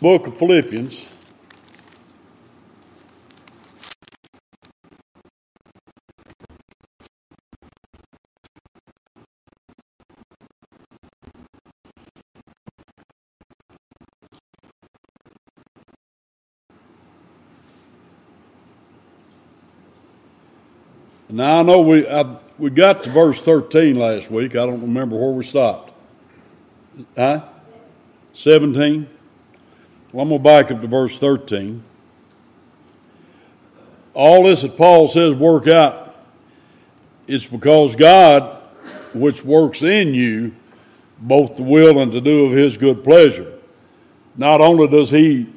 book of Philippians. Now I know we I, we got to verse thirteen last week. I don't remember where we stopped. Huh? Seventeen. Well, I'm going to back up to verse thirteen. All this that Paul says work out. It's because God, which works in you, both the will and to do of His good pleasure. Not only does He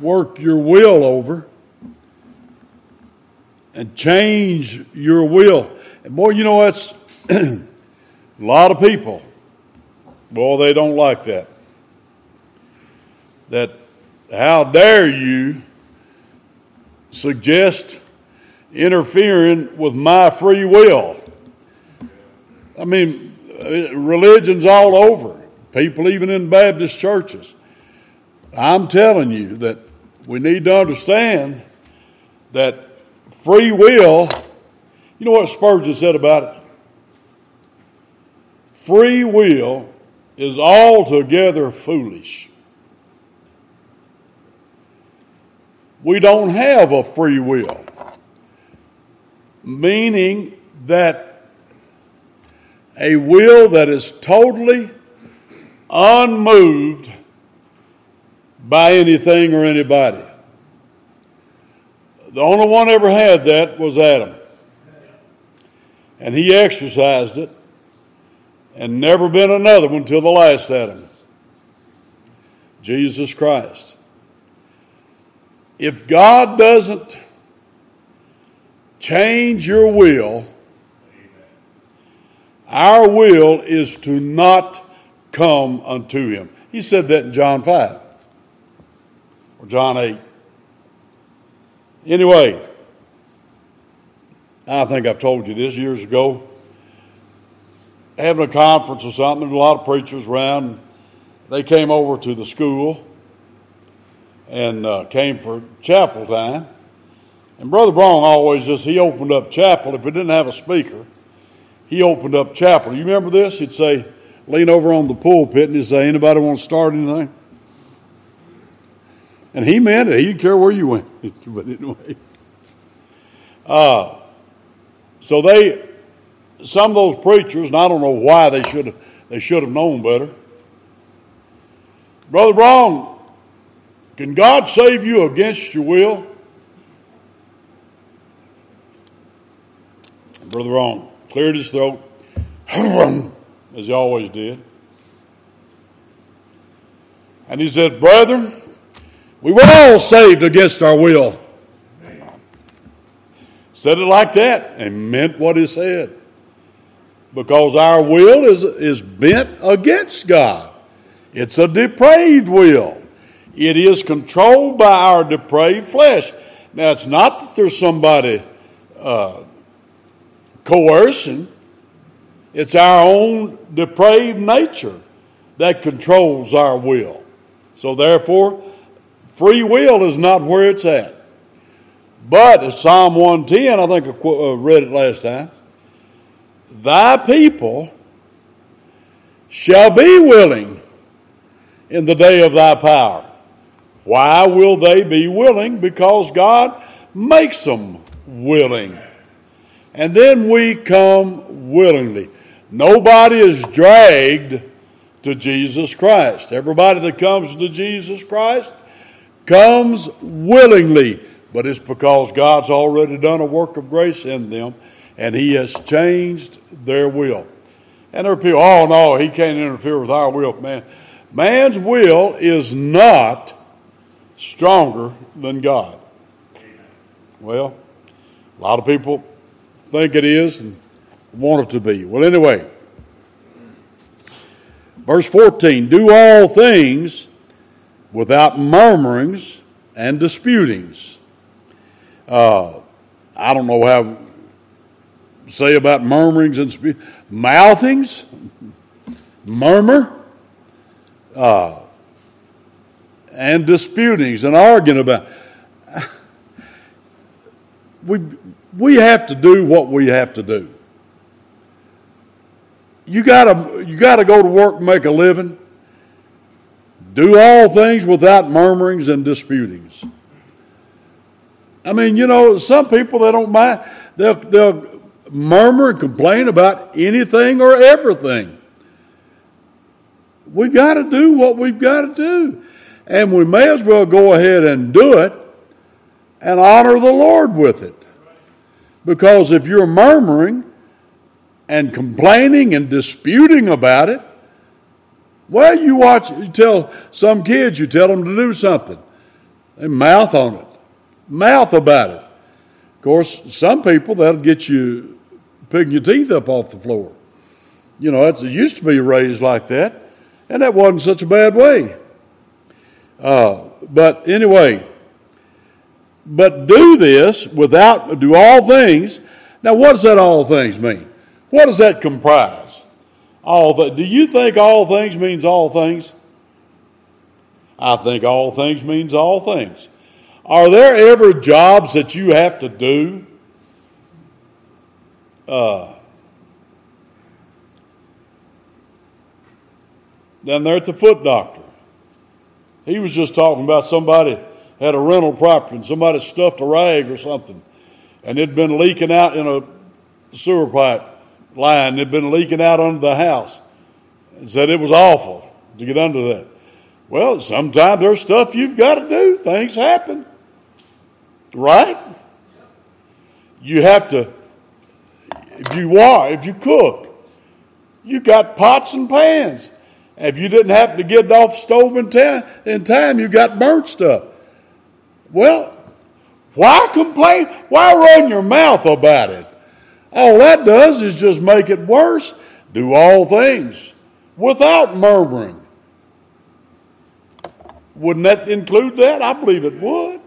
work your will over and change your will. And boy, you know, that's a lot of people. Boy, they don't like that. That, how dare you suggest interfering with my free will? I mean, religions all over, people even in Baptist churches. I'm telling you that we need to understand that free will, you know what Spurgeon said about it? Free will is altogether foolish. We don't have a free will, meaning that a will that is totally unmoved by anything or anybody. The only one ever had that was Adam. And he exercised it, and never been another one the last Adam Jesus Christ. If God doesn't change your will, our will is to not come unto him. He said that in John 5 or John 8. Anyway, I think I've told you this years ago. Having a conference or something, a lot of preachers around. They came over to the school and uh, came for chapel time. And Brother Brown always just, he opened up chapel. If we didn't have a speaker, he opened up chapel. You remember this? He'd say, lean over on the pulpit and he'd say, anybody want to start anything? And he meant it. He didn't care where you went. but anyway. Uh, so they, some of those preachers, and I don't know why they should have, they should have known better. Brother Brown, can God save you against your will? Brother Brown cleared his throat, as he always did. And he said, Brethren, we were all saved against our will. Said it like that and meant what he said. Because our will is, is bent against God. It's a depraved will. It is controlled by our depraved flesh. Now, it's not that there's somebody uh, coercing, it's our own depraved nature that controls our will. So, therefore, Free will is not where it's at. But as Psalm 110, I think I uh, read it last time, thy people shall be willing in the day of thy power. Why will they be willing? Because God makes them willing. And then we come willingly. Nobody is dragged to Jesus Christ. Everybody that comes to Jesus Christ comes willingly, but it's because God's already done a work of grace in them and He has changed their will. And there are people, oh no, He can't interfere with our will, man. Man's will is not stronger than God. Well, a lot of people think it is and want it to be. Well, anyway, verse 14 do all things without murmurings and disputings. Uh, I don't know how say about murmurings and mouthings, murmur. Uh, and disputings and arguing about. We, we have to do what we have to do. You gotta, you gotta go to work and make a living. Do all things without murmurings and disputings. I mean, you know, some people they don't mind. They'll, they'll murmur and complain about anything or everything. We got to do what we've got to do. And we may as well go ahead and do it and honor the Lord with it. Because if you're murmuring and complaining and disputing about it, well, you watch, you tell some kids, you tell them to do something. They mouth on it, mouth about it. Of course, some people, that'll get you picking your teeth up off the floor. You know, it used to be raised like that, and that wasn't such a bad way. Uh, but anyway, but do this without, do all things. Now, what does that all things mean? What does that comprise? All the, do you think all things means all things? I think all things means all things. Are there ever jobs that you have to do? Uh, down there at the foot doctor. He was just talking about somebody had a rental property and somebody stuffed a rag or something and it'd been leaking out in a sewer pipe line. It'd been leaking out under the house. And said it was awful to get under that. Well, sometimes there's stuff you've got to do. Things happen. Right? You have to, if you are, if you cook, you got pots and pans. If you didn't happen to get it off the stove in, ta- in time, you got burnt stuff. Well, why complain? Why run your mouth about it? All that does is just make it worse. Do all things without murmuring. Wouldn't that include that? I believe it would.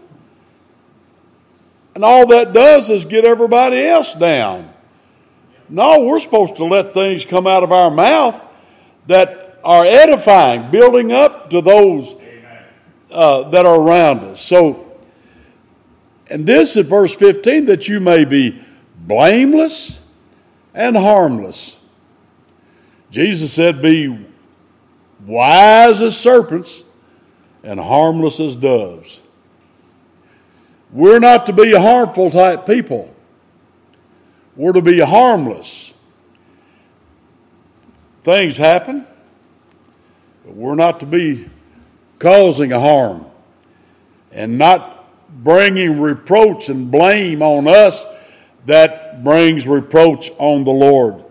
And all that does is get everybody else down. No, we're supposed to let things come out of our mouth that are edifying, building up to those uh, that are around us. So, and this is verse 15 that you may be blameless and harmless. Jesus said, Be wise as serpents and harmless as doves. We're not to be harmful type people. We're to be harmless. Things happen, but we're not to be causing a harm and not bringing reproach and blame on us that brings reproach on the Lord.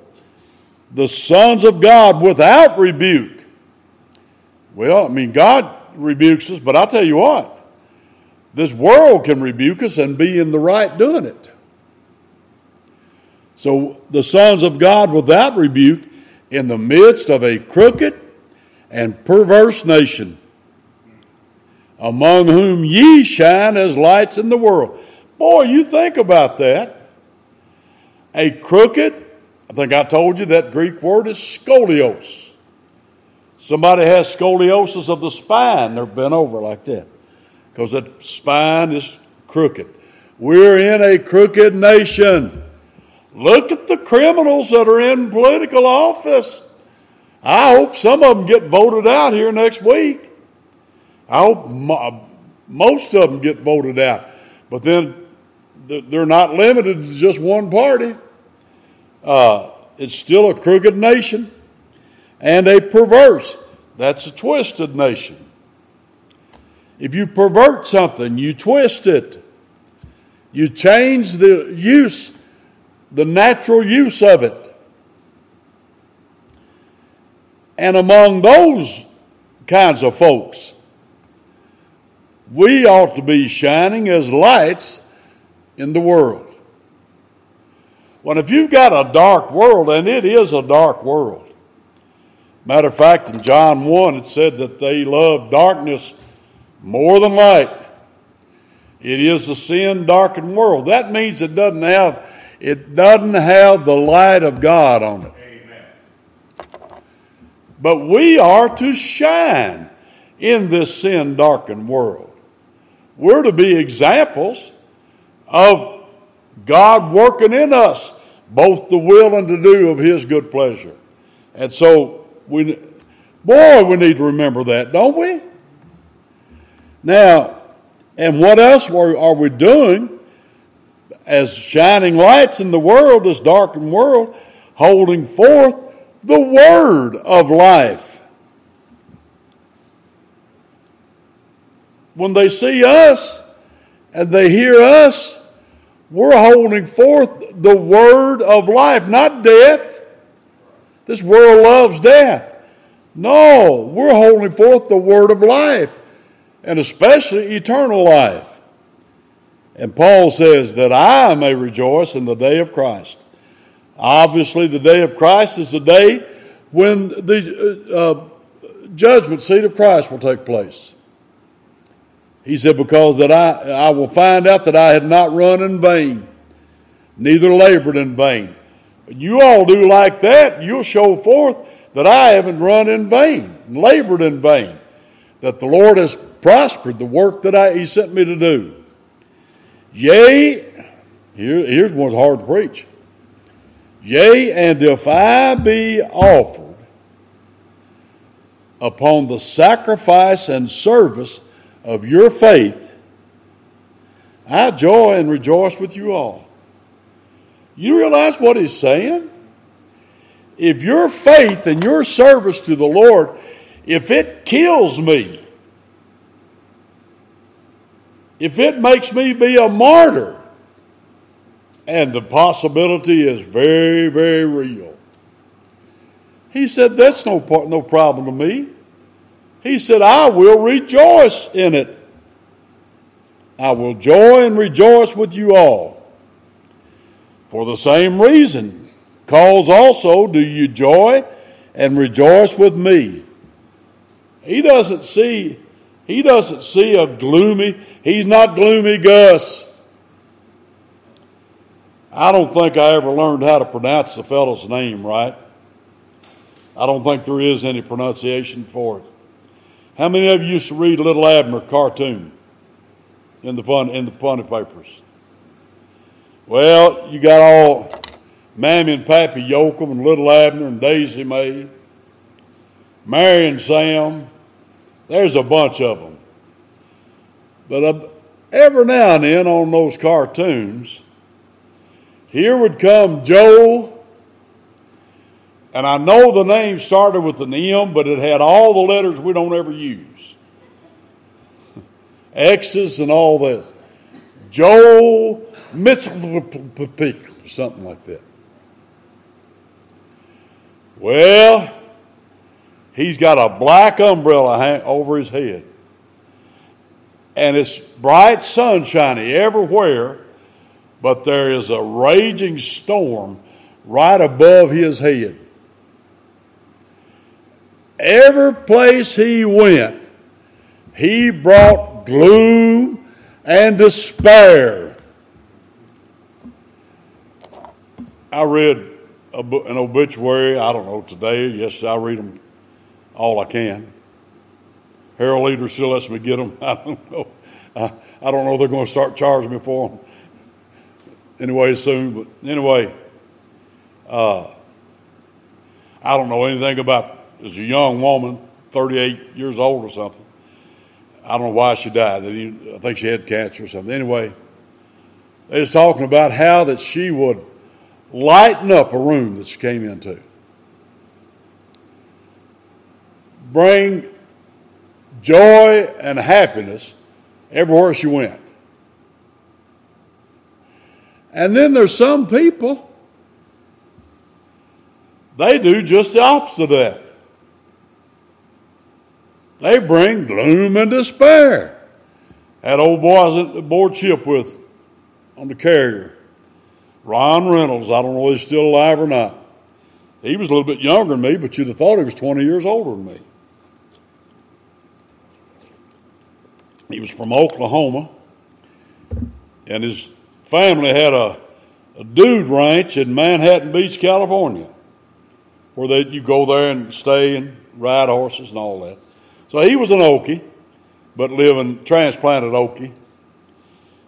The sons of God without rebuke. Well, I mean, God rebukes us, but I'll tell you what, this world can rebuke us and be in the right doing it. So the sons of God without rebuke in the midst of a crooked and perverse nation, among whom ye shine as lights in the world. Boy, you think about that. A crooked, I think I told you that Greek word is scolios. Somebody has scoliosis of the spine, they're bent over like that because that spine is crooked. We're in a crooked nation. Look at the criminals that are in political office. I hope some of them get voted out here next week. I hope most of them get voted out. But then they're not limited to just one party. Uh, it's still a crooked nation and a perverse. That's a twisted nation. If you pervert something, you twist it. You change the use, the natural use of it. And among those kinds of folks, we ought to be shining as lights in the world. Well, if you've got a dark world, and it is a dark world. Matter of fact, in John 1, it said that they love darkness more than light. It is a sin darkened world. That means it doesn't have it doesn't have the light of God on it. But we are to shine in this sin darkened world. We're to be examples of God working in us both the will and to do of His good pleasure. And so, we, boy, we need to remember that, don't we? Now, and what else are we doing as shining lights in the world, this darkened world, holding forth the word of life? When they see us and they hear us, we're holding forth the word of life, not death. This world loves death. No, we're holding forth the word of life, and especially eternal life. And Paul says that I may rejoice in the day of Christ. Obviously, the day of Christ is the day when the uh, uh judgment seat of Christ will take place. He said, Because that I, I will find out that I had not run in vain, neither labored in vain. You all do like that, you'll show forth that I haven't run in vain, labored in vain, that the Lord has prospered the work that I, He sent me to do. Yea, here, here's one's hard to preach. Yea, and if I be offered upon the sacrifice and service of your faith, I joy and rejoice with you all. You realize what he's saying? If your faith and your service to the Lord, if it kills me, if it makes me be a martyr, and the possibility is very, very real. He said, That's no, no problem to me. He said, I will rejoice in it. I will joy and rejoice with you all. For the same reason, cause also do you joy and rejoice with me. He doesn't see, he doesn't see a gloomy, he's not gloomy Gus. I don't think I ever learned how to pronounce the fellow's name right. I don't think there is any pronunciation for it. How many of you used to read Little Abner cartoon in the fun in the funny papers? Well, you got all Mammy and Pappy Yokum and Little Abner and Daisy Mae, Marryin' Sam. There's a bunch of them. But uh, every now and then on those cartoons, here would come Joel, and I know the name started with an M, but it had all the letters we don't ever use X's and all this. Joe Mitzelpick, something like that. Well, he's got a black umbrella over his head. And it's bright sunshiny everywhere, but there is a raging storm right above his head. Every place he went, he brought gloom and despair. I read an obituary, I don't know, today. Yes, I read them all I can. Herald Leader still lets me get them. I don't know. I, I don't know they're going to start charging me for them anyway soon. But anyway, uh, I don't know anything about as a young woman, 38 years old or something. I don't know why she died. I think she had cancer or something. Anyway, they was talking about how that she would lighten up a room that she came into. Bring joy and happiness everywhere she went. And then there's some people, they do just the opposite of that. They bring gloom and despair. That old boy I was aboard ship with on the carrier, Ron Reynolds, I don't know if he's still alive or not. He was a little bit younger than me, but you'd have thought he was 20 years older than me. He was from Oklahoma, and his family had a, a dude ranch in Manhattan Beach, California, where they, you go there and stay and ride horses and all that. So he was an Okie, but living transplanted Okie.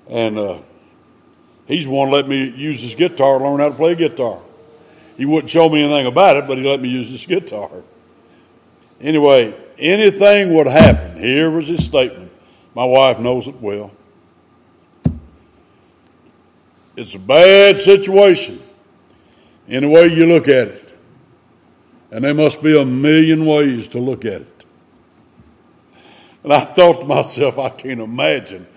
And uh, he's the one let me use his guitar, learn how to play guitar. He wouldn't show me anything about it, but he let me use his guitar. Anyway, anything would happen. Here was his statement. My wife knows it well. It's a bad situation, any way you look at it. And there must be a million ways to look at it. And I thought to myself, I can't imagine.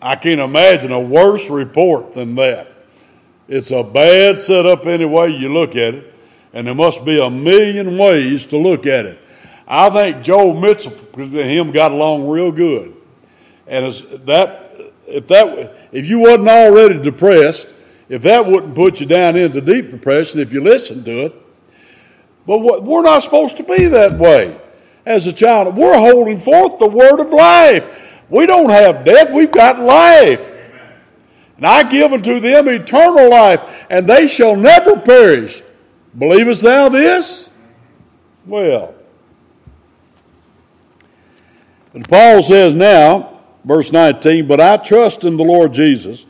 I can't imagine a worse report than that. It's a bad setup any way you look at it, and there must be a million ways to look at it. I think Joe Mitchell and him got along real good. And that if that if you wasn't already depressed, if that wouldn't put you down into deep depression if you listened to it. But what, we're not supposed to be that way as a child. We're holding forth the word of life. We don't have death, we've got life. And I give unto them eternal life, and they shall never perish. Believest thou this? Well. And Paul says now, verse 19, but I trust in the Lord Jesus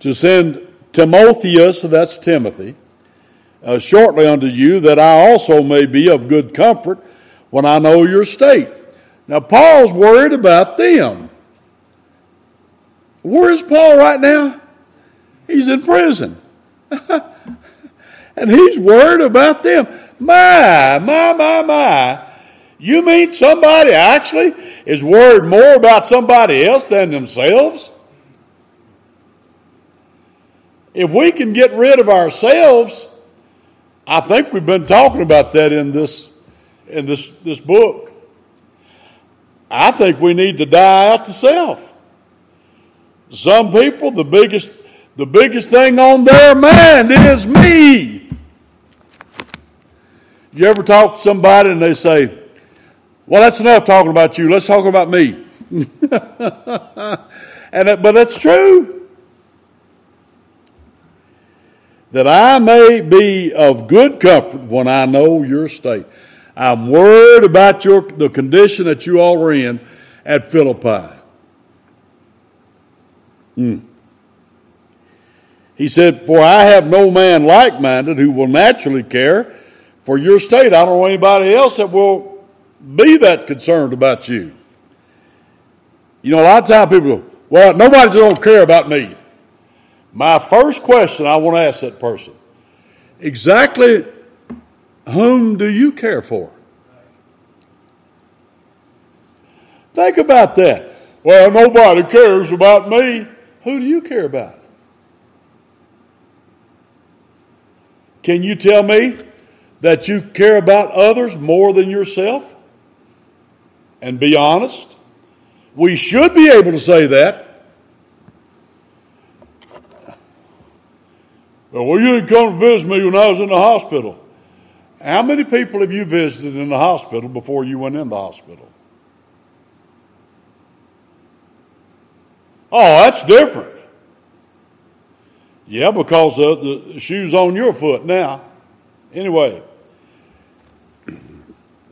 to send Timotheus, that's Timothy, uh, shortly unto you, that I also may be of good comfort when I know your state. Now, Paul's worried about them. Where is Paul right now? He's in prison. and he's worried about them. My, my, my, my. You mean somebody actually is worried more about somebody else than themselves? If we can get rid of ourselves, I think we've been talking about that in this in this, this book. I think we need to die out to self. Some people, the biggest the biggest thing on their mind is me. You ever talk to somebody and they say, well, that's enough talking about you. Let's talk about me. and but that's true. That I may be of good comfort when I know your state. I'm worried about your the condition that you all are in at Philippi. Mm. He said, For I have no man like minded who will naturally care for your state. I don't know anybody else that will be that concerned about you. You know, a lot of times people go, well, nobody don't care about me. My first question I want to ask that person exactly whom do you care for? Think about that. Well, nobody cares about me. Who do you care about? Can you tell me that you care about others more than yourself? And be honest. We should be able to say that. Well, you didn't come to visit me when I was in the hospital. How many people have you visited in the hospital before you went in the hospital? Oh, that's different. Yeah, because the shoe's on your foot now. Anyway,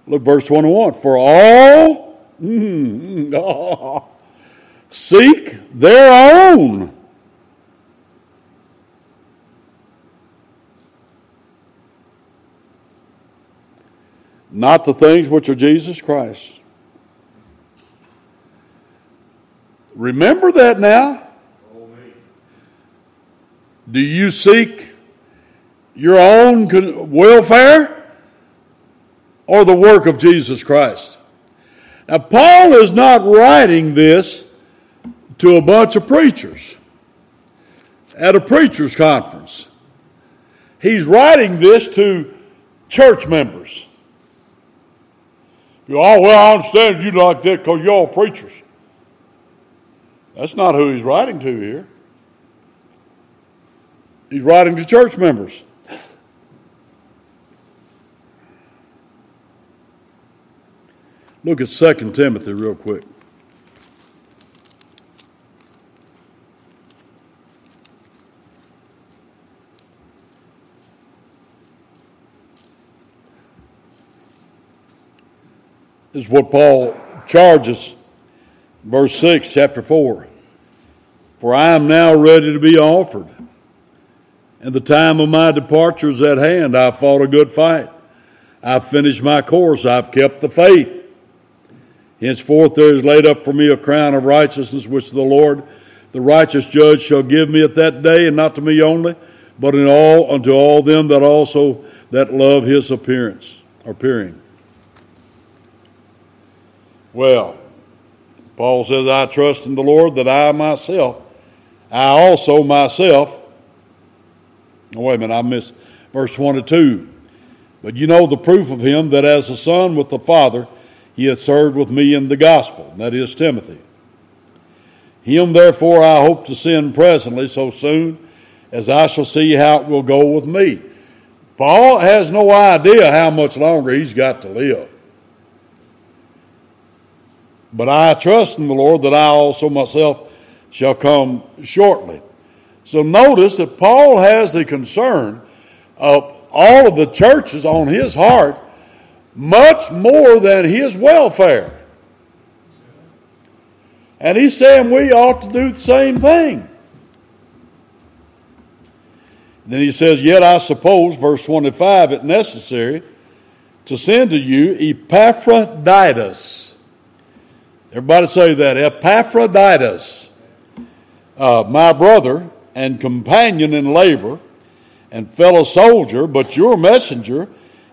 Look, verse 21. For all mm, seek their own. Not the things which are Jesus Christ. Remember that now. Do you seek your own welfare? Or the work of Jesus Christ. Now, Paul is not writing this to a bunch of preachers at a preacher's conference. He's writing this to church members. You, oh, well, I understand you like that because you're all preachers. That's not who he's writing to here. He's writing to church members. Look at 2 Timothy real quick. This is what Paul charges. Verse 6, chapter 4. For I am now ready to be offered, and the time of my departure is at hand. I've fought a good fight. I've finished my course. I've kept the faith. Henceforth there is laid up for me a crown of righteousness, which the Lord, the righteous judge, shall give me at that day, and not to me only, but in all unto all them that also that love his appearance, appearing. Well, Paul says, I trust in the Lord that I myself, I also myself, oh, wait a minute, I missed verse 22. But you know the proof of him that as a son with the Father, he hath served with me in the gospel, that is Timothy. Him therefore I hope to send presently, so soon as I shall see how it will go with me. Paul has no idea how much longer he's got to live. But I trust in the Lord that I also myself shall come shortly. So notice that Paul has the concern of all of the churches on his heart much more than his welfare. And he's saying we ought to do the same thing. Then he says, Yet I suppose, verse 25, it necessary to send to you Epaphroditus. Everybody say that. Epaphroditus, uh, my brother and companion in labor and fellow soldier, but your messenger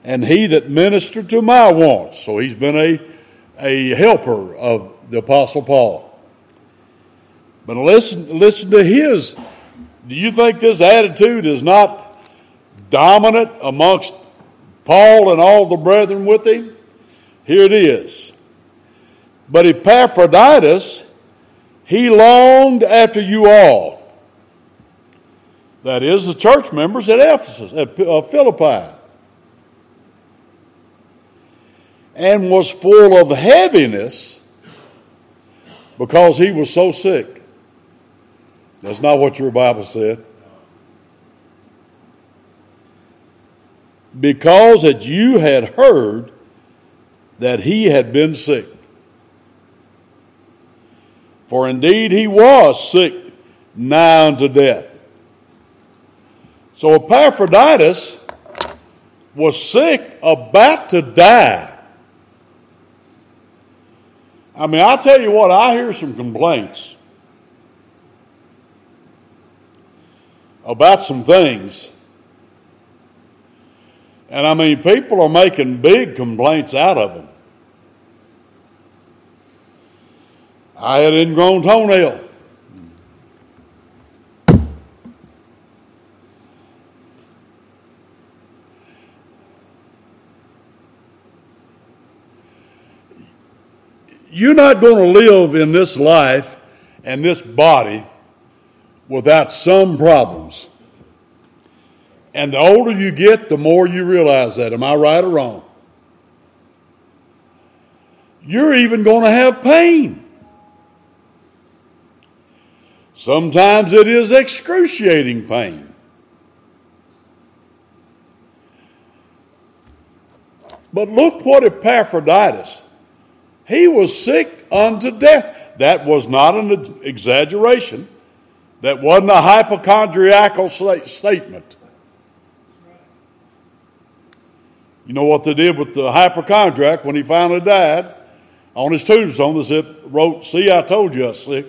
and he that ministered to my wants. So he's been a, a helper of the Apostle Paul. But listen, listen to his. Do you think this attitude is not dominant amongst Paul and all the brethren with him? Here it is. But Epaphroditus, he longed after you all. That is, the church members at Ephesus, at uh, Philippi. And was full of heaviness because he was so sick. That's not what your Bible said. Because that you had heard that he had been sick. For indeed he was sick nigh unto death. So Epaphroditus was sick, about to die. I mean, I'll tell you what, I hear some complaints about some things. And I mean, people are making big complaints out of them. I had ingrown toenail. You're not going to live in this life and this body without some problems. And the older you get, the more you realize that. Am I right or wrong? You're even going to have pain. Sometimes it is excruciating pain. But look what Epaphroditus, he was sick unto death. That was not an exaggeration. That wasn't a hypochondriacal statement. You know what they did with the hypochondriac when he finally died? On his tombstone, they wrote, See, I told you I was sick.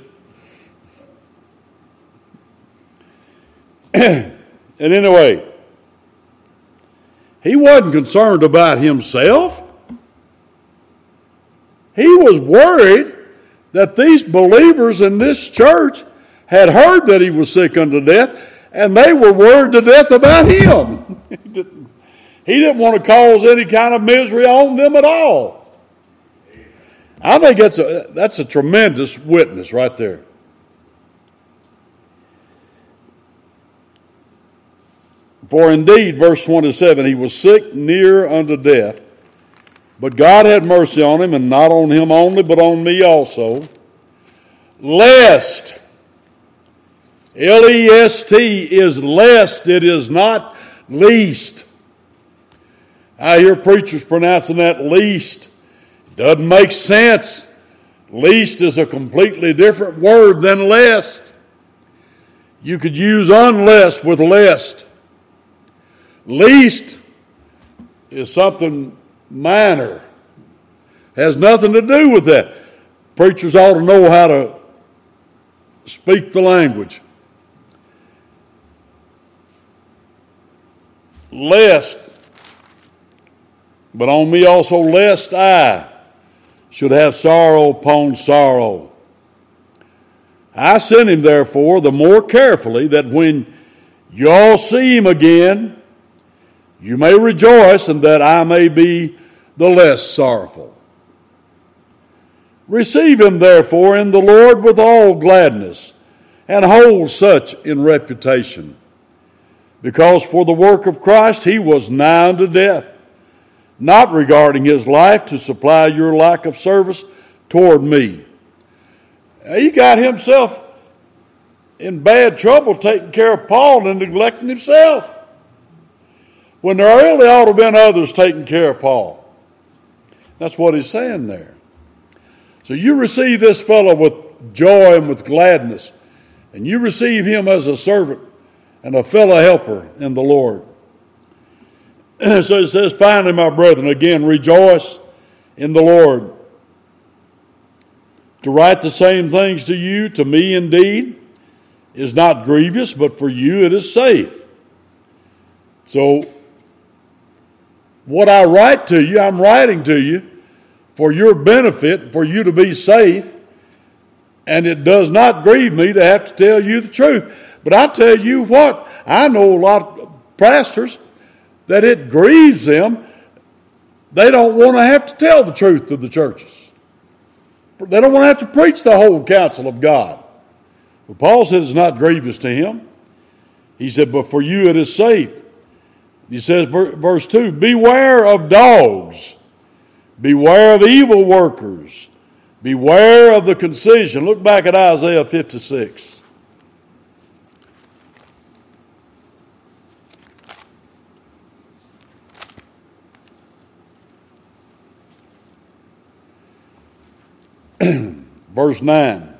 and anyway, he wasn't concerned about himself. He was worried that these believers in this church had heard that he was sick unto death, and they were worried to death about him. he didn't want to cause any kind of misery on them at all. I think that's a, that's a tremendous witness right there. For indeed, verse 27, he was sick near unto death. But God had mercy on him, and not on him only, but on me also. Lest, L E S T is lest, it is not least. I hear preachers pronouncing that least. Doesn't make sense. Least is a completely different word than lest. You could use unless with lest. Least is something minor, has nothing to do with that. Preachers ought to know how to speak the language. Lest, but on me also, lest I should have sorrow upon sorrow. I sent him, therefore, the more carefully, that when you all see him again, you may rejoice, and that I may be the less sorrowful. Receive him, therefore, in the Lord with all gladness, and hold such in reputation. Because for the work of Christ he was nigh unto death, not regarding his life to supply your lack of service toward me. He got himself in bad trouble taking care of Paul and neglecting himself. When there really ought to have been others taking care of Paul. That's what he's saying there. So you receive this fellow with joy and with gladness, and you receive him as a servant and a fellow helper in the Lord. so it says, finally, my brethren, again, rejoice in the Lord. To write the same things to you, to me indeed, is not grievous, but for you it is safe. So, what I write to you, I'm writing to you for your benefit, for you to be safe, and it does not grieve me to have to tell you the truth. But I tell you what, I know a lot of pastors that it grieves them. They don't want to have to tell the truth to the churches. They don't want to have to preach the whole counsel of God. But Paul said it's not grievous to him. He said, But for you it is safe. He says, verse 2 Beware of dogs, beware of evil workers, beware of the concision. Look back at Isaiah 56. Verse 9.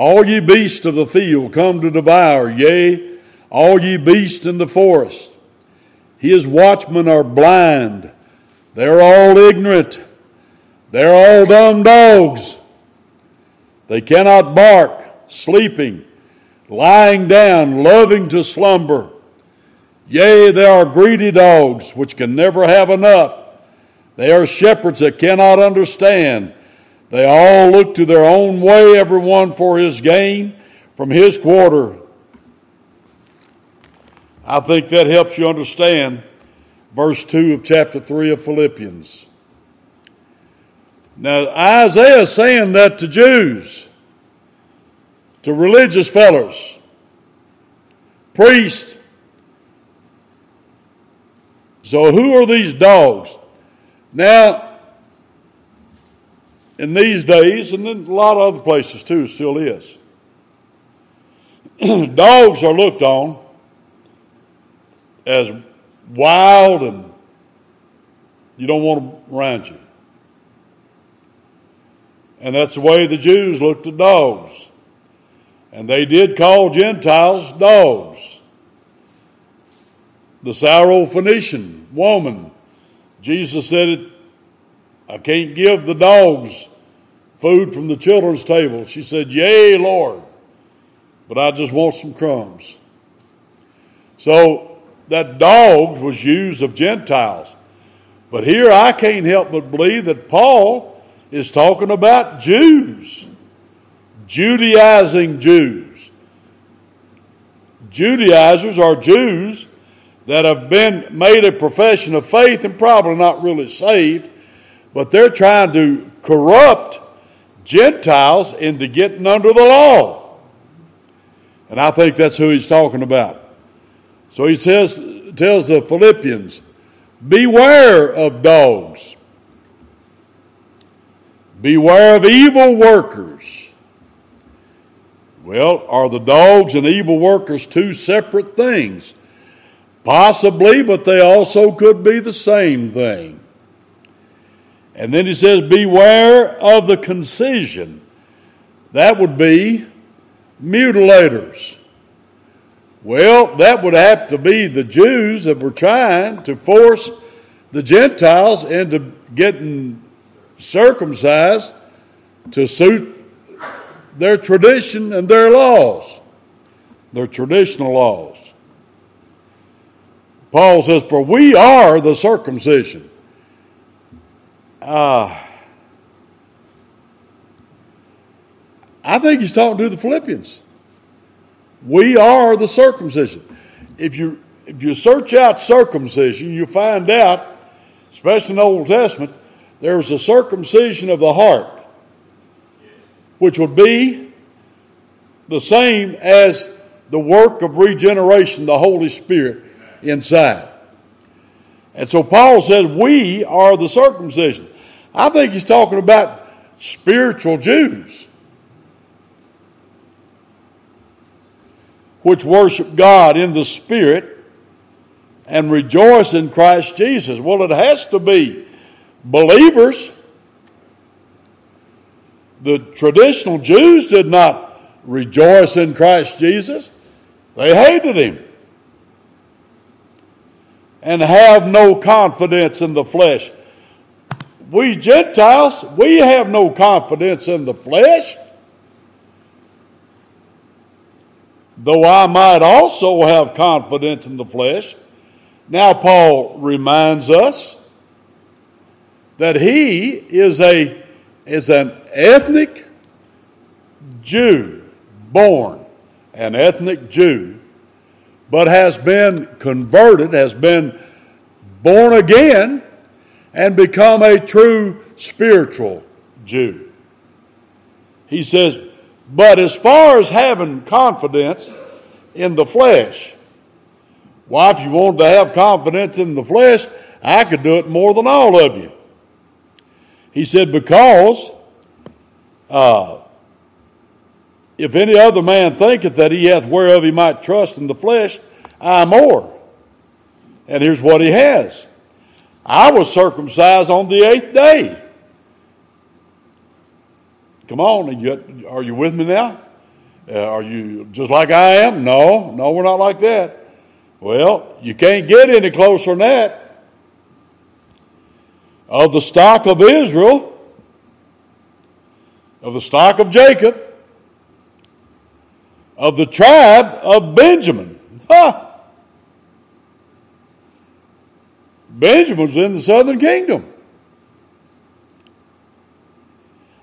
All ye beasts of the field come to devour, yea, all ye beasts in the forest. His watchmen are blind, they're all ignorant, they're all dumb dogs. They cannot bark, sleeping, lying down, loving to slumber. Yea, they are greedy dogs which can never have enough. They are shepherds that cannot understand. They all look to their own way, everyone for his gain from his quarter. I think that helps you understand verse 2 of chapter 3 of Philippians. Now, Isaiah is saying that to Jews, to religious fellows, priests. So, who are these dogs? Now, in these days, and in a lot of other places too, still is. Dogs are looked on as wild and you don't want them around you. And that's the way the Jews looked at dogs. And they did call Gentiles dogs. The Syrophoenician woman, Jesus said it, I can't give the dogs food from the children's table. She said, Yea, Lord, but I just want some crumbs. So that dog was used of Gentiles. But here I can't help but believe that Paul is talking about Jews, Judaizing Jews. Judaizers are Jews that have been made a profession of faith and probably not really saved, but they're trying to corrupt Gentiles into getting under the law. And I think that's who he's talking about. So he says, tells the Philippians, Beware of dogs, beware of evil workers. Well, are the dogs and evil workers two separate things? Possibly, but they also could be the same thing. And then he says, Beware of the concision. That would be mutilators. Well, that would have to be the Jews that were trying to force the Gentiles into getting circumcised to suit their tradition and their laws, their traditional laws. Paul says, For we are the circumcision. Uh, I think he's talking to the Philippians. We are the circumcision. If you if you search out circumcision, you find out, especially in the Old Testament, there's a circumcision of the heart, which would be the same as the work of regeneration, the Holy Spirit inside. And so Paul says, We are the circumcision. I think he's talking about spiritual Jews. which worship God in the Spirit and rejoice in Christ Jesus. Well, it has to be believers. The traditional Jews did not rejoice in Christ Jesus, they hated him and have no confidence in the flesh. We Gentiles, we have no confidence in the flesh. though I might also have confidence in the flesh. Now, Paul reminds us that he is, a, is an ethnic Jew, born an ethnic Jew, but has been converted, has been born again, and become a true spiritual Jew. He says, but as far as having confidence in the flesh, why, if you wanted to have confidence in the flesh, I could do it more than all of you. He said, Because uh, if any other man thinketh that he hath whereof he might trust in the flesh, I more. And here's what he has I was circumcised on the eighth day Come on, are you, with me now? Uh, are you just like I am? No, no, we're not like that. Well, you can't get any closer than that. Of the stock of Israel, of the stock of Jacob, of the tribe of Benjamin. Huh. Benjamin's in the southern kingdom.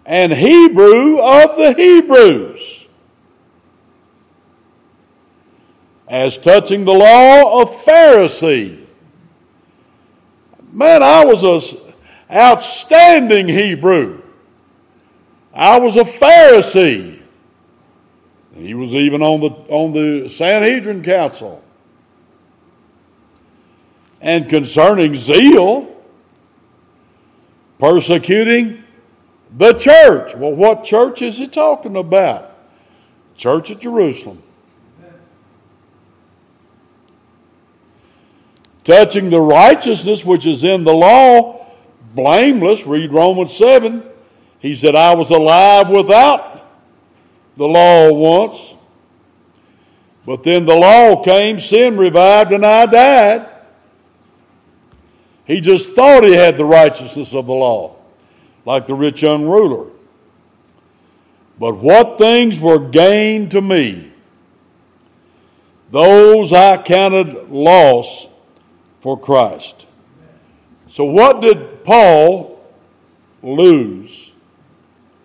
and Hebrew of the Hebrews. As touching the law of Pharisee. Man, I was an outstanding Hebrew. I was a Pharisee. He was even on the, on the Sanhedrin Council. And concerning zeal, persecuting the church. Well, what church is he talking about? Church at Jerusalem. Touching the righteousness which is in the law, blameless, read Romans 7. He said, I was alive without the law once. But then the law came, sin revived, and I died. He just thought he had the righteousness of the law like the rich young ruler. But what things were gained to me, those I counted loss for Christ. So, what did Paul lose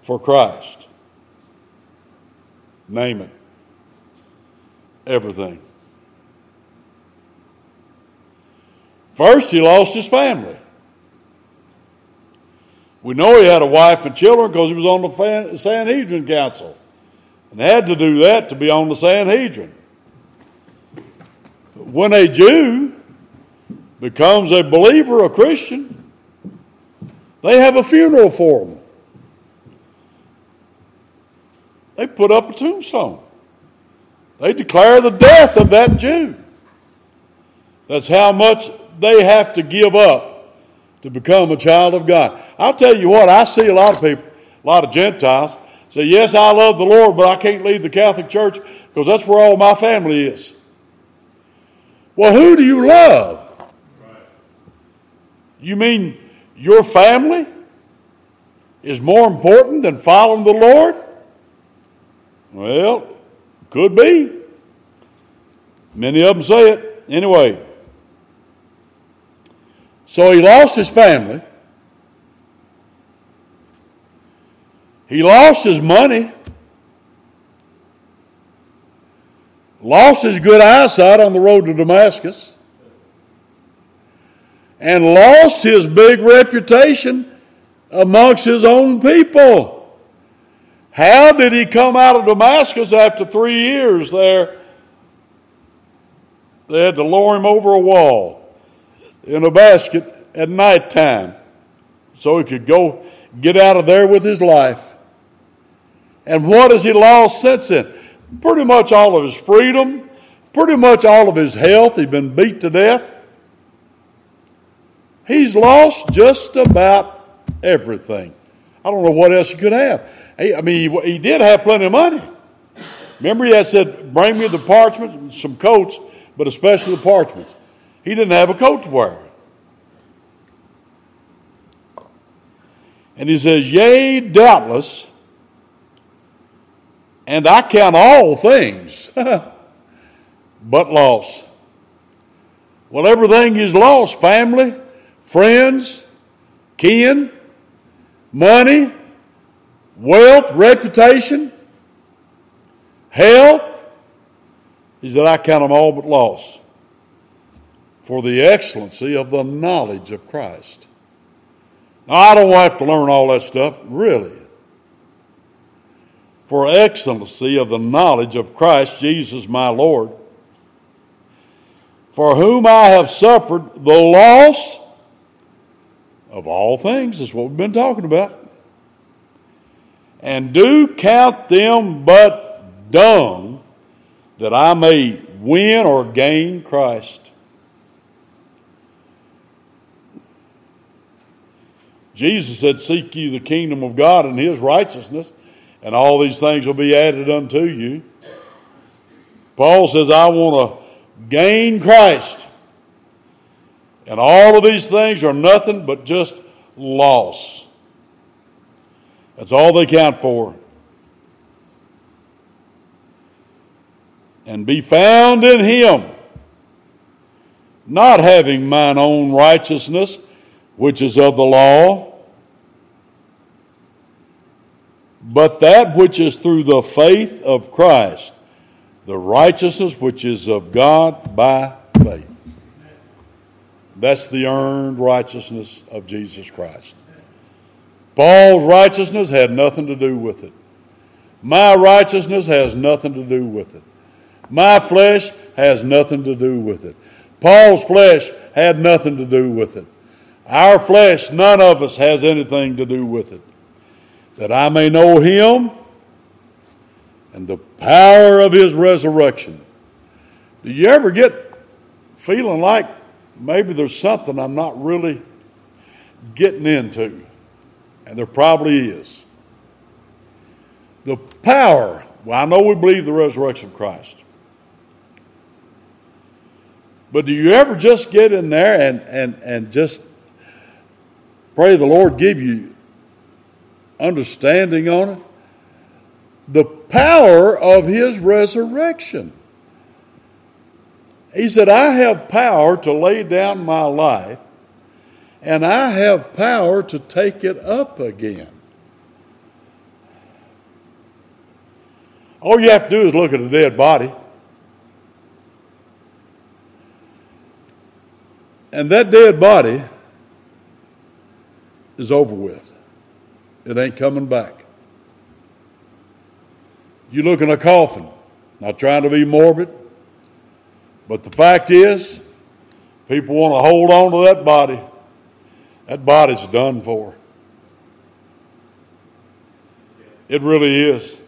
for Christ? Name it. Everything. First, he lost his family. We know he had a wife and children because he was on the Sanhedrin Council and had to do that to be on the Sanhedrin. When a Jew becomes a believer, a Christian, they have a funeral for him. They put up a tombstone. They declare the death of that Jew. That's how much they have to give up to become a child of God. I'll tell you what, I see a lot of people, a lot of Gentiles, say, Yes, I love the Lord, but I can't leave the Catholic Church because that's where all my family is. Well, who do you love? You mean your family is more important than following the Lord? Well, could be. Many of them say it. Anyway, so he lost his family. He lost his money. Lost his good eyesight on the road to Damascus and lost his big reputation amongst his own people. How did he come out of Damascus after three years there? They had to lower him over a wall in a basket at night time so he could go get out of there with his life. And what has he lost since then? Pretty much all of his freedom, pretty much all of his health. He'd been beat to death. He's lost just about everything. I don't know what else he could have. He, I mean, he, he, did have plenty of money. Remember, he had said, Bring me the parchments, some coats, but especially the parchments. He didn't have a coat to wear. And he says, Yea, doubtless, and I count all things but loss. Well, everything is lost family, friends, kin, money, wealth, reputation, health. He said, I count them all but loss for the excellency of the knowledge of Christ. Now, I don't have to learn all that stuff, really. For excellency of the knowledge of Christ Jesus my Lord, for whom I have suffered the loss of all things, is what we've been talking about. And do count them but dung that I may win or gain Christ. Jesus said, Seek ye the kingdom of God and his righteousness, and all these things will be added unto you. Paul says, I want to gain Christ and all of these things are nothing but just loss. That's all they count for. And be found in Him, not having mine own righteousness, which is of the law, but that which is through the faith of Christ, the righteousness which is of God by faith. That's the earned righteousness of Jesus Christ. Paul's righteousness had nothing to do with it. My righteousness has nothing to do with it. My flesh has nothing to do with it. Paul's flesh had nothing to do with it. Our flesh, none of us has anything to do with it. That I may know him and the power of his resurrection. Do you ever get feeling like maybe there's something I'm not really getting into. And there probably is. The power, well, I know we believe the resurrection of Christ. But do you ever just get in there and, and, and just pray the Lord give you understanding on it? The power of His resurrection. He said, I have power to lay down my life, and I have power to take it up again. All you have to do is look at a dead body. And that dead body is over with. It ain't coming back. You look in a coffin, not trying to be morbid, but the fact is, people want to hold on to that body. That body's done for. It really is.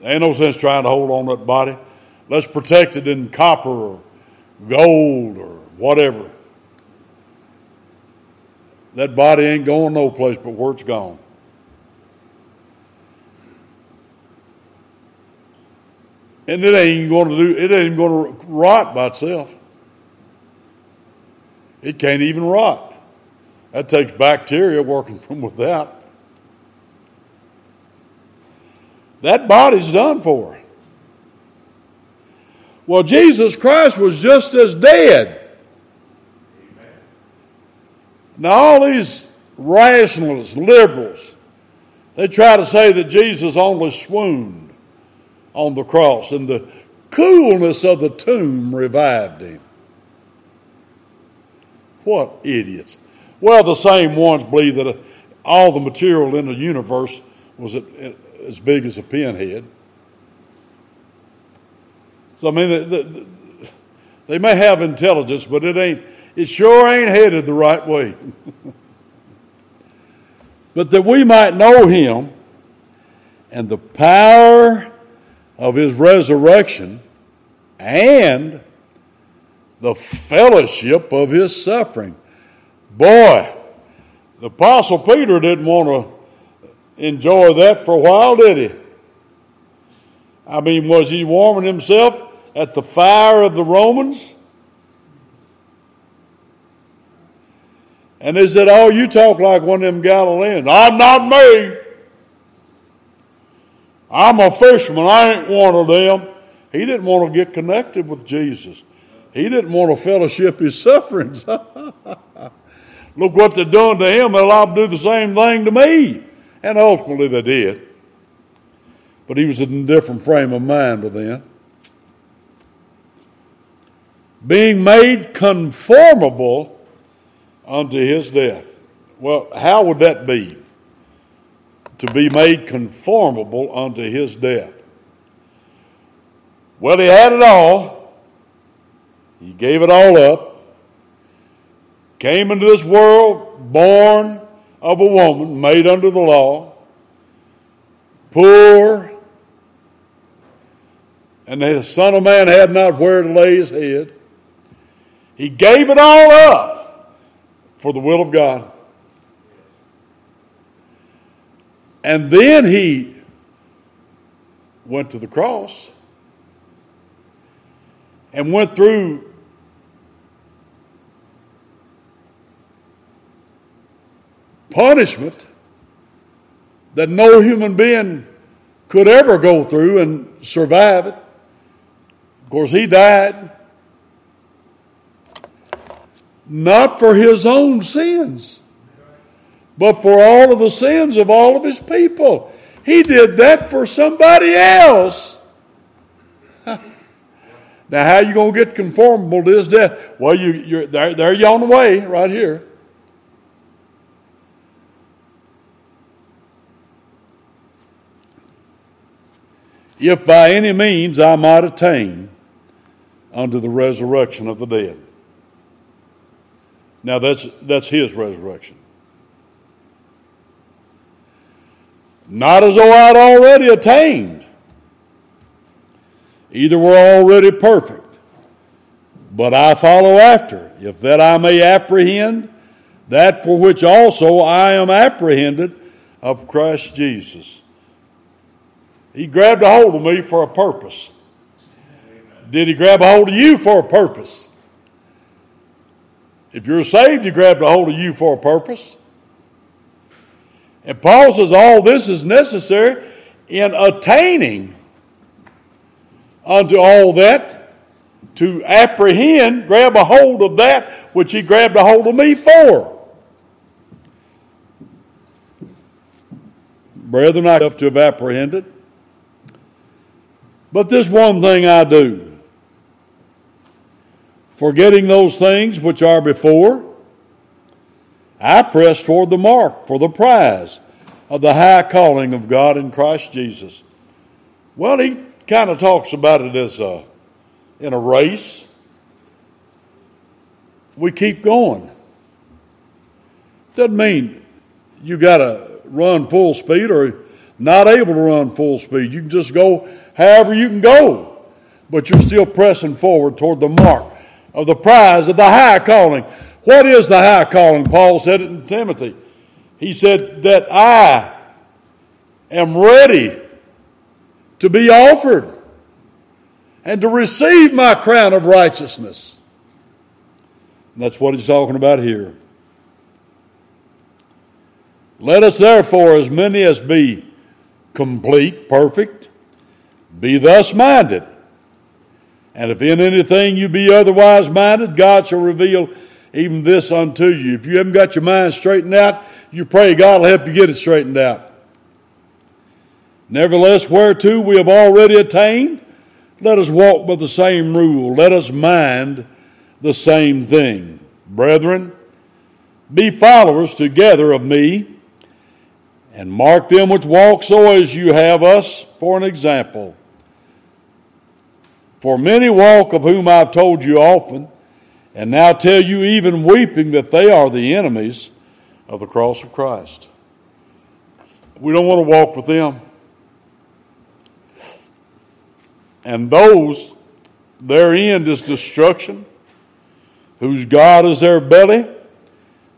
Ain't no sense trying to hold on to that body. Let's protect it in copper or gold or whatever. That body ain't going no place but where it's gone. And it ain't going to do it ain't going to rot by itself. It can't even rot. That takes bacteria working from without. That body's done for. Well, Jesus Christ was just as dead. Now, all these rationalists, liberals, they try to say that Jesus only swooned on the cross and the coolness of the tomb revived him. What idiots. Well, the same ones believe that uh, all the material in the universe was as big as a pinhead. So, I mean, the, the, they may have intelligence, but it ain't, it sure ain't headed the right way. but that we might know him and the power of his resurrection and the fellowship of his suffering. Boy, the Apostle Peter didn't want to enjoy that for a while, did he? I mean, was he warming himself at the fire of the Romans? And they said, Oh, you talk like one of them Galileans. I'm not me. I'm a fisherman. I ain't one of them. He didn't want to get connected with Jesus. He didn't want to fellowship his sufferings. Look what they're doing to him. They'll all do the same thing to me. And ultimately they did. But he was in a different frame of mind by then. Being made conformable unto his death. Well, how would that be? To be made conformable unto his death. Well, he had it all. He gave it all up. Came into this world born of a woman, made under the law, poor, and the Son of Man had not where to lay his head. He gave it all up for the will of God. And then he went to the cross and went through punishment that no human being could ever go through and survive it. Of course, he died not for his own sins, but for all of the sins of all of his people. He did that for somebody else. now, how you going to get conformable to his death? Well, you, you're there, there you on the way right here. If by any means I might attain unto the resurrection of the dead. Now that's, that's his resurrection. Not as though I'd already attained. Either we're already perfect, but I follow after, if that I may apprehend that for which also I am apprehended of Christ Jesus. He grabbed a hold of me for a purpose. Did he grab a hold of you for a purpose? If you're saved, he grabbed a hold of you for a purpose. And Paul says all this is necessary in attaining unto all that to apprehend, grab a hold of that which he grabbed a hold of me for. Brethren, I have to have apprehended. But this one thing I do forgetting those things which are before, I press toward the mark for the prize of the high calling of God in Christ Jesus. Well, he kind of talks about it as a, in a race. We keep going. Doesn't mean you got to run full speed or not able to run full speed. You can just go however you can go, but you're still pressing forward toward the mark of the prize of the high calling. What is the high calling? Paul said it in Timothy. He said that I am ready to be offered and to receive my crown of righteousness. And that's what he's talking about here. Let us therefore, as many as be complete, perfect, be thus minded. And if in anything you be otherwise minded, God shall reveal even this unto you. If you haven't got your mind straightened out, you pray God will help you get it straightened out. Nevertheless, whereto we have already attained, let us walk by the same rule. Let us mind the same thing. Brethren, be followers together of me, and mark them which walk so as you have us for an example. For many walk of whom I've told you often, and now tell you even weeping that they are the enemies of the cross of Christ. We don't want to walk with them. And those, their end is destruction, whose God is their belly,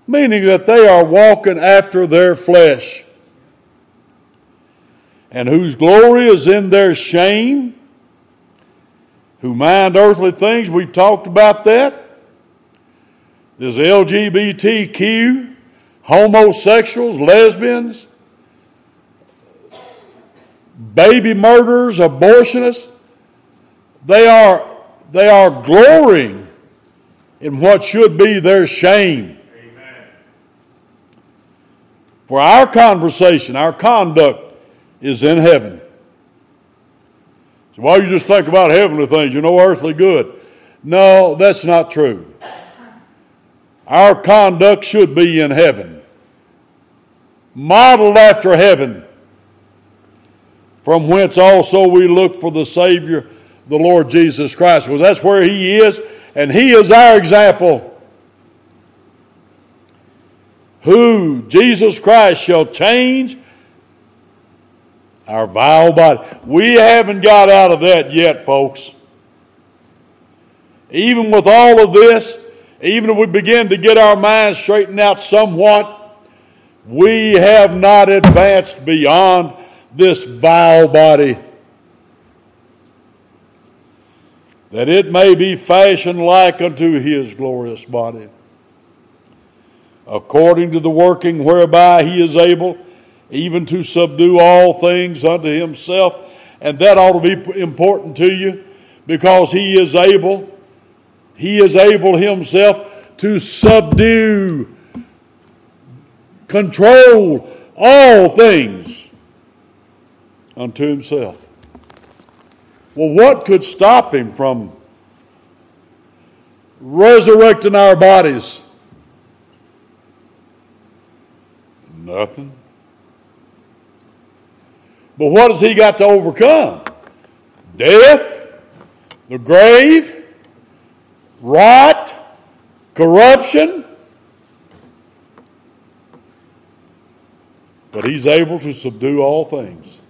meaning that they are walking after their flesh, and whose glory is in their shame who mind earthly things. We've talked about that. There's LGBTQ, homosexuals, lesbians, baby murderers, abortionists. They are, they are glorying in what should be their shame. Amen. For our conversation, our conduct is in heaven. So why you just think about heavenly things? You're no earthly good. No, that's not true. Our conduct should be in heaven, modeled after heaven, from whence also we look for the Savior, the Lord Jesus Christ, because that's where He is, and He is our example. Who Jesus Christ shall change our vile body. We haven't got out of that yet, folks. Even with all of this, even if we begin to get our minds straightened out somewhat, we have not advanced beyond this vile body. That it may be fashioned like unto his glorious body, according to the working whereby he is able even to subdue all things unto himself. And that ought to be important to you because he is able, he is able himself to subdue, control all things unto himself. Well, what could stop him from resurrecting our bodies? Nothing. But what has he got to overcome? Death, the grave, rot, corruption. But he's able to subdue all things.